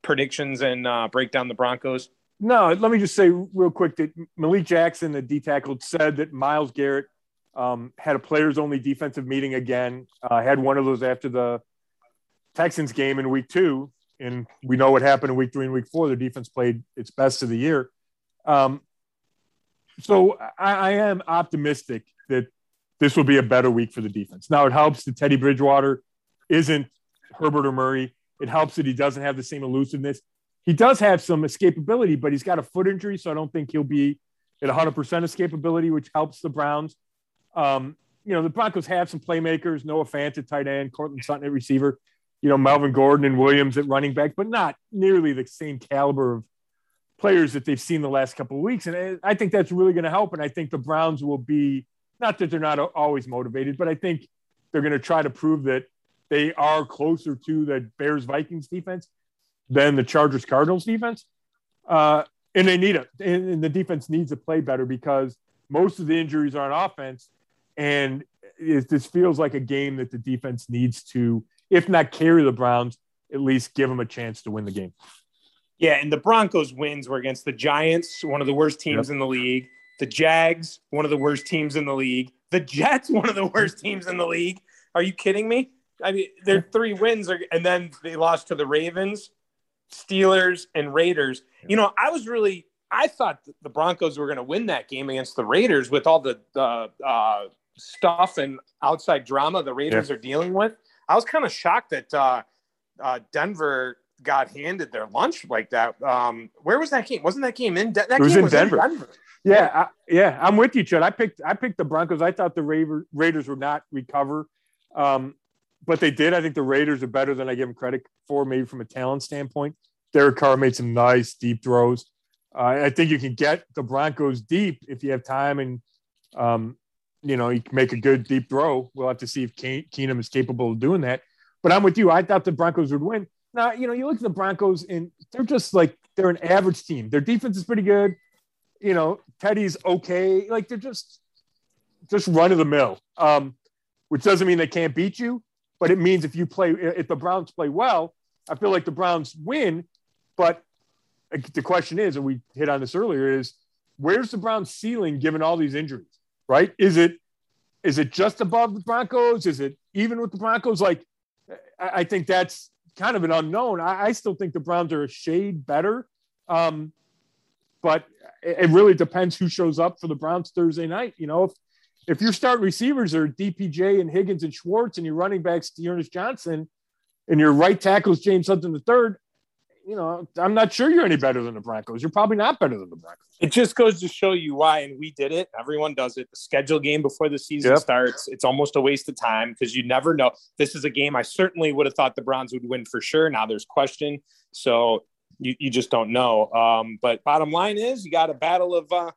predictions and uh, break down the Broncos? No, let me just say real quick that Malik Jackson, the D tackle, said that Myles Garrett um, had a players only defensive meeting again. Uh, had one of those after the Texans game in week two. And we know what happened in week three and week four. The defense played its best of the year. Um, so I, I am optimistic that this will be a better week for the defense. Now it helps that Teddy Bridgewater isn't Herbert or Murray. It helps that he doesn't have the same elusiveness. He does have some escapability, but he's got a foot injury, so I don't think he'll be at 100% escapability, which helps the Browns. Um, you know, the Broncos have some playmakers, Noah Fant at tight end, Courtland Sutton at receiver, you know, Melvin Gordon and Williams at running back, but not nearly the same caliber of players that they've seen the last couple of weeks. And I think that's really going to help. And I think the Browns will be – not that they're not always motivated, but I think they're going to try to prove that they are closer to the Bears Vikings defense than the Chargers Cardinals defense. Uh, and they need it. And the defense needs to play better because most of the injuries are on offense. And it, this feels like a game that the defense needs to, if not carry the Browns, at least give them a chance to win the game. Yeah, and the Broncos wins were against the Giants, one of the worst teams yep. in the league. The Jags, one of the worst teams in the league. The Jets, one of the worst teams in the league. Are you kidding me? I mean, their three wins are, and then they lost to the Ravens, Steelers, and Raiders. You know, I was really, I thought the Broncos were going to win that game against the Raiders with all the the uh, stuff and outside drama the Raiders yeah. are dealing with. I was kind of shocked that uh, uh, Denver got handed their lunch like that. Um, where was that game? Wasn't that game in? De- that it was in was Denver. In Denver. Yeah, I, yeah, I'm with you, Chad. I picked I picked the Broncos. I thought the Ra- Raiders would not recover, um, but they did. I think the Raiders are better than I give them credit for, maybe from a talent standpoint. Derek Carr made some nice deep throws. Uh, I think you can get the Broncos deep if you have time and um, you know can make a good deep throw. We'll have to see if Keenum is capable of doing that. But I'm with you. I thought the Broncos would win. Now, you know, you look at the Broncos and they're just like they're an average team. Their defense is pretty good. You know, Teddy's okay. Like they're just just run of the mill. Um, which doesn't mean they can't beat you, but it means if you play if the Browns play well, I feel like the Browns win. But the question is, and we hit on this earlier, is where's the Browns ceiling given all these injuries? Right? Is it is it just above the Broncos? Is it even with the Broncos? Like I, think that's kind of an unknown. I, I still think the Browns are a shade better. Um, but it, it, really depends who shows up for the Browns Thursday night. You know, if, if your start receivers are DPJ and Higgins and Schwartz and your running backs D'Ernest Johnson and your right tackles James Hudson the third, you know, I'm not sure you're any better than the Broncos. You're probably not better than the Broncos. It just goes to show you why, and we did it. Everyone does it. The schedule game before the season yep. starts, it's almost a waste of time because you never know. This is a game I certainly would have thought the Browns would win for sure. Now there's question, so you, you just don't know. Um, but bottom line is, you got a battle of uh,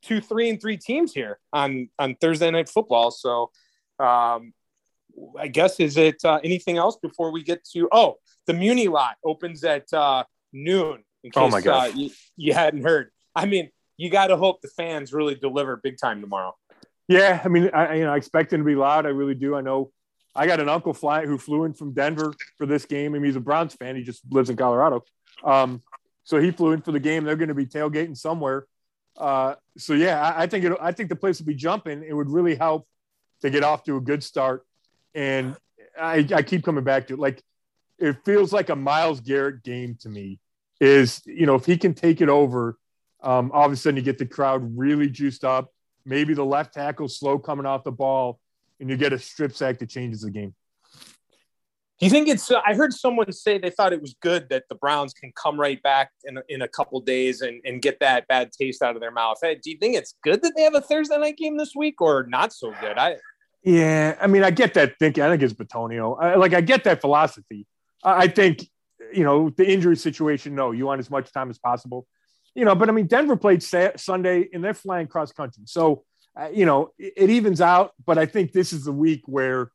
two, three, and three teams here on on Thursday night football. So. Um, I guess is it uh, anything else before we get to oh the Muni lot opens at uh, noon. In oh case, oh my god, uh, you, you hadn't heard. I mean, you got to hope the fans really deliver big time tomorrow. Yeah, I mean, I you know I expect them to be loud. I really do. I know I got an uncle fly who flew in from Denver for this game. I mean, he's a Browns fan. He just lives in Colorado. Um, so he flew in for the game. They're going to be tailgating somewhere. Uh, so yeah, I, I think it, I think the place will be jumping. It would really help to get off to a good start. And I, I keep coming back to it. Like it feels like a Myles Garrett game to me. Is you know if he can take it over, um, all of a sudden you get the crowd really juiced up. Maybe the left tackle slow coming off the ball, and you get a strip sack that changes the game. Do you think it's? Uh, I heard someone say they thought it was good that the Browns can come right back in in a couple days and, and get that bad taste out of their mouth. Hey, do you think it's good that they have a Thursday night game this week, or not so good? I yeah, I mean, I get that thinking. I think it's Bitonio. I, like I get that philosophy. I think, you know, the injury situation, no, you want as much time as possible. You know, but I mean, Denver played Sunday and they're flying cross country. So, uh, you know, it, it, evens out. But I think this is the week where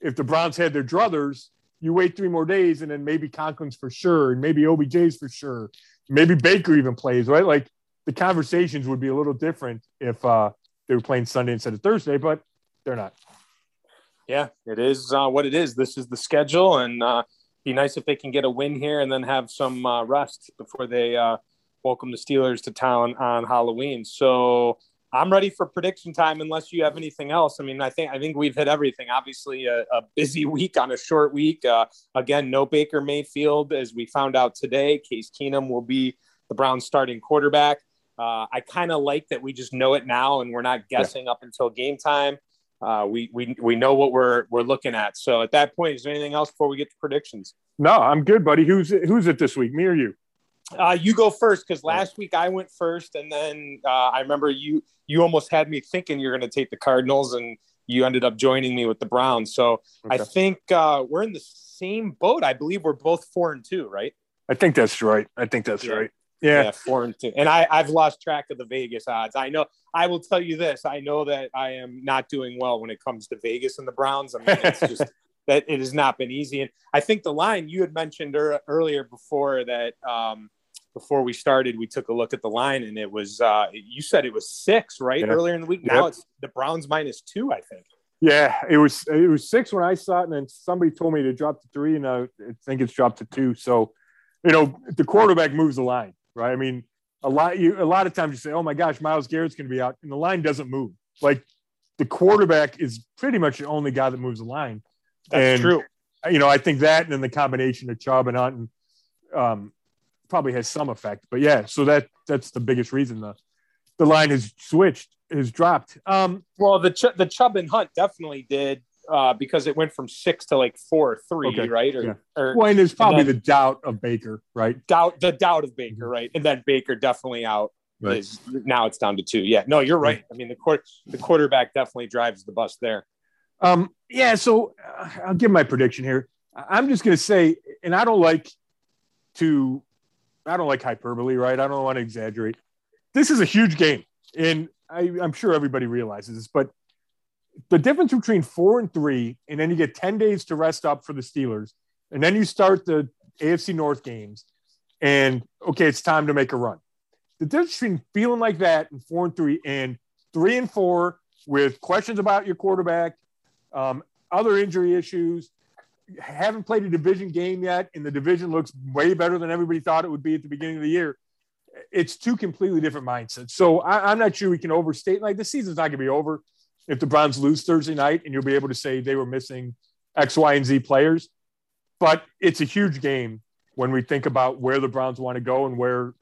if the Browns had their druthers, you wait three more days and then maybe Conklin's for sure and maybe OBJ's for sure. Maybe Baker even plays, right? Like the conversations would be a little different if uh, they were playing Sunday instead of Thursday, but they're not. Yeah, it is uh, what it is. This is the schedule, and uh, be nice if they can get a win here and then have some uh, rest before they uh, welcome the Steelers to town on Halloween. So I'm ready for prediction time. Unless you have anything else, I mean, I think I think we've hit everything. Obviously, a, a busy week on a short week. Uh, again, no Baker Mayfield, as we found out today. Case Keenum will be the Browns' starting quarterback. Uh, I kind of like that we just know it now and we're not guessing yeah. up until game time uh, we we we know what we're we're looking at. So at that point, is there anything else before we get to predictions? No, I'm good, buddy. Who's who's it this week? Me or you? Uh, you go first because last week I went first, and then uh, I remember you you almost had me thinking you're going to take the Cardinals, and you ended up joining me with the Browns. So okay. I think uh, we're in the same boat. I believe we're both four and two, right? I think that's right. I think that's yeah. right. Yeah. yeah, four and two. And I, I've lost track of the Vegas odds. I know. I will tell you this. I know that I am not doing well when it comes to Vegas and the Browns. I mean, it's just that it has not been easy. And I think the line you had mentioned er- earlier before that um, before we started, we took a look at the line and it was uh, you said it was six right yeah. earlier in the week. Now yep. it's the Browns minus two. I think. Yeah, it was it was six when I saw it, and then somebody told me to drop to three, and I think it's dropped to two. So, you know, the quarterback moves the line, right? I mean, a lot you a lot of times you say, "Oh my gosh, Myles Garrett's going to be out," and the line doesn't move. Like the quarterback is pretty much the only guy that moves the line. That's and, true. You know, I think that and then the combination of Chubb and Hunt um, probably has some effect. But yeah, so that that's the biggest reason the the line has switched, has dropped. Um, well, the Ch- the Chubb and Hunt definitely did uh, because it went from six to like four three, okay. right? Or, yeah. or well, and there's probably and the doubt of Baker, right? Doubt the doubt of Baker, right? And then Baker definitely out. Right. Is, now it's down to two. Yeah, no, you're right. I mean, the court the quarterback definitely drives the bus there. Um, yeah, so uh, I'll give my prediction here. I'm just going to say, and I don't like to, I don't like hyperbole, right? I don't want to exaggerate. This is a huge game, and I, I'm sure everybody realizes this, but the difference between four and three, and then you get 10 days to rest up for the Steelers, and then you start the AFC North games, and okay, it's time to make a run. The difference between feeling like that and four and three and three and four with questions about your quarterback, um, other injury issues, haven't played a division game yet, and the division looks way better than everybody thought it would be at the beginning of the year. It's two completely different mindsets. So I, am not sure we can overstate. Like the season's not going to be over if the Browns lose Thursday night, and you'll be able to say they were missing X, Y, and Z players. But it's a huge game when we think about where the Browns want to go and where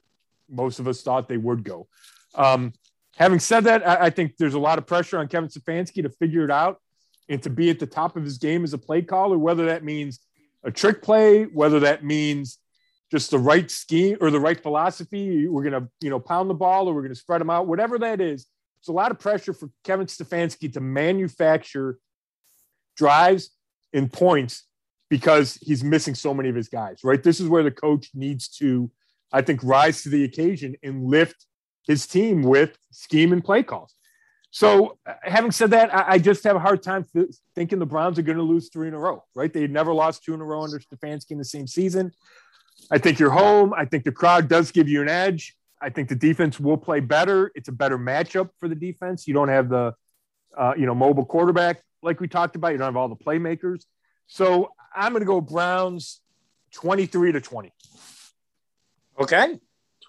most of us thought they would go. Um, having said that, I, I, think there's a lot of pressure on Kevin Stefanski to figure it out and to be at the top of his game as a play caller, whether that means a trick play, whether that means just the right scheme or the right philosophy. We're going to, you know, pound the ball or we're going to spread them out, whatever that is. It's a lot of pressure for Kevin Stefanski to manufacture drives and points because he's missing so many of his guys, right? This is where the coach needs to, I think, rise to the occasion and lift his team with scheme and play calls. So, uh, having said that, I, just have a hard time th- thinking the Browns are going to lose three in a row, right? They never lost two in a row under Stefanski in the same season. I think you're home. I think the crowd does give you an edge. I think the defense will play better. It's a better matchup for the defense. You don't have the, uh, you know, mobile quarterback like we talked about. You don't have all the playmakers. So I'm going to go Browns 23 to 20. Okay.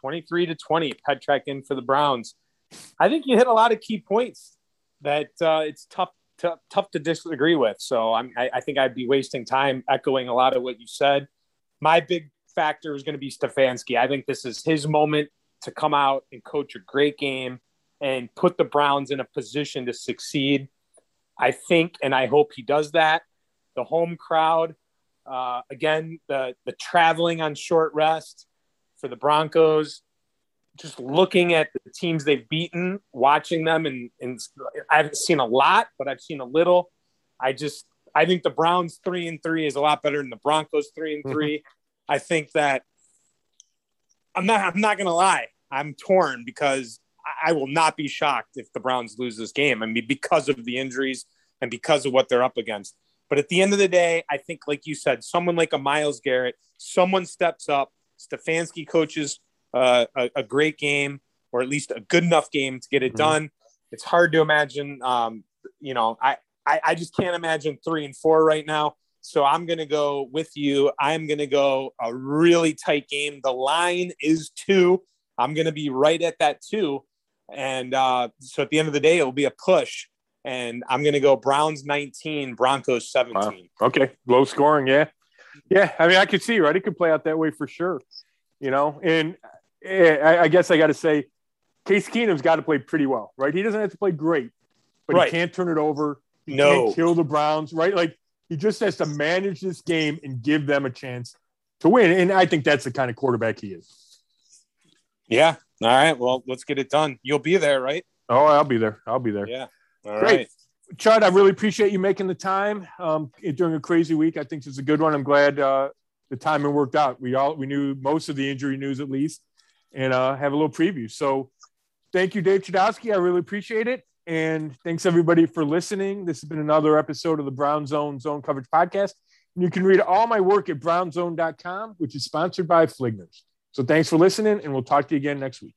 23 to 20. Petrak in for the Browns. I think you hit a lot of key points that uh, it's tough, tough, tough to disagree with. So I'm, I, I think I'd be wasting time echoing a lot of what you said. My big factor is going to be Stefanski. I think this is his moment to come out and coach a great game and put the Browns in a position to succeed. I think and I hope he does that. The home crowd, uh, again, the the traveling on short rest for the Broncos, just looking at the teams they've beaten, watching them, and, and I haven't seen a lot, but I've seen a little. I just I think the Browns three and three is a lot better than the Broncos three and 3 mm-hmm. I think that I'm not I'm not gonna lie. I'm torn because I will not be shocked if the Browns lose this game. I mean, because of the injuries and because of what they're up against. But at the end of the day, I think, like you said, someone like a Myles Garrett, someone steps up. Stefanski coaches uh, a, a, great game, or at least a good enough game to get it mm-hmm. done. It's hard to imagine. Um, you know, I, I I just can't imagine three and four right now. So I'm going to go with you. I'm going to go a really tight game. The line is two. I'm going to be right at that two. And uh, so at the end of the day, it will be a push. And I'm going to go Browns 19, Broncos 17. Wow. Okay. Low scoring. Yeah. Yeah. I mean, I could see, right? It could play out that way for sure. You know, and eh, I, I guess I got to say, Case Keenum's got to play pretty well, right? He doesn't have to play great, but right. he can't turn it over. He no. can't kill the Browns, right? Like he just has to manage this game and give them a chance to win. And I think that's the kind of quarterback he is. Yeah. All right. Well, let's get it done. You'll be there, right? Oh, I'll be there. I'll be there. Yeah. All Great. Right. Chud, I really appreciate you making the time um, during a crazy week. I think it's a good one. I'm glad uh, the timing worked out. We all we knew most of the injury news at least, and uh, have a little preview. So, thank you, Dave Chudowski. I really appreciate it, and thanks everybody for listening. This has been another episode of the Brown Zone Zone Coverage Podcast. And you can read all my work at brownzone.com, which is sponsored by Fligners. So thanks for listening, and we'll talk to you again next week.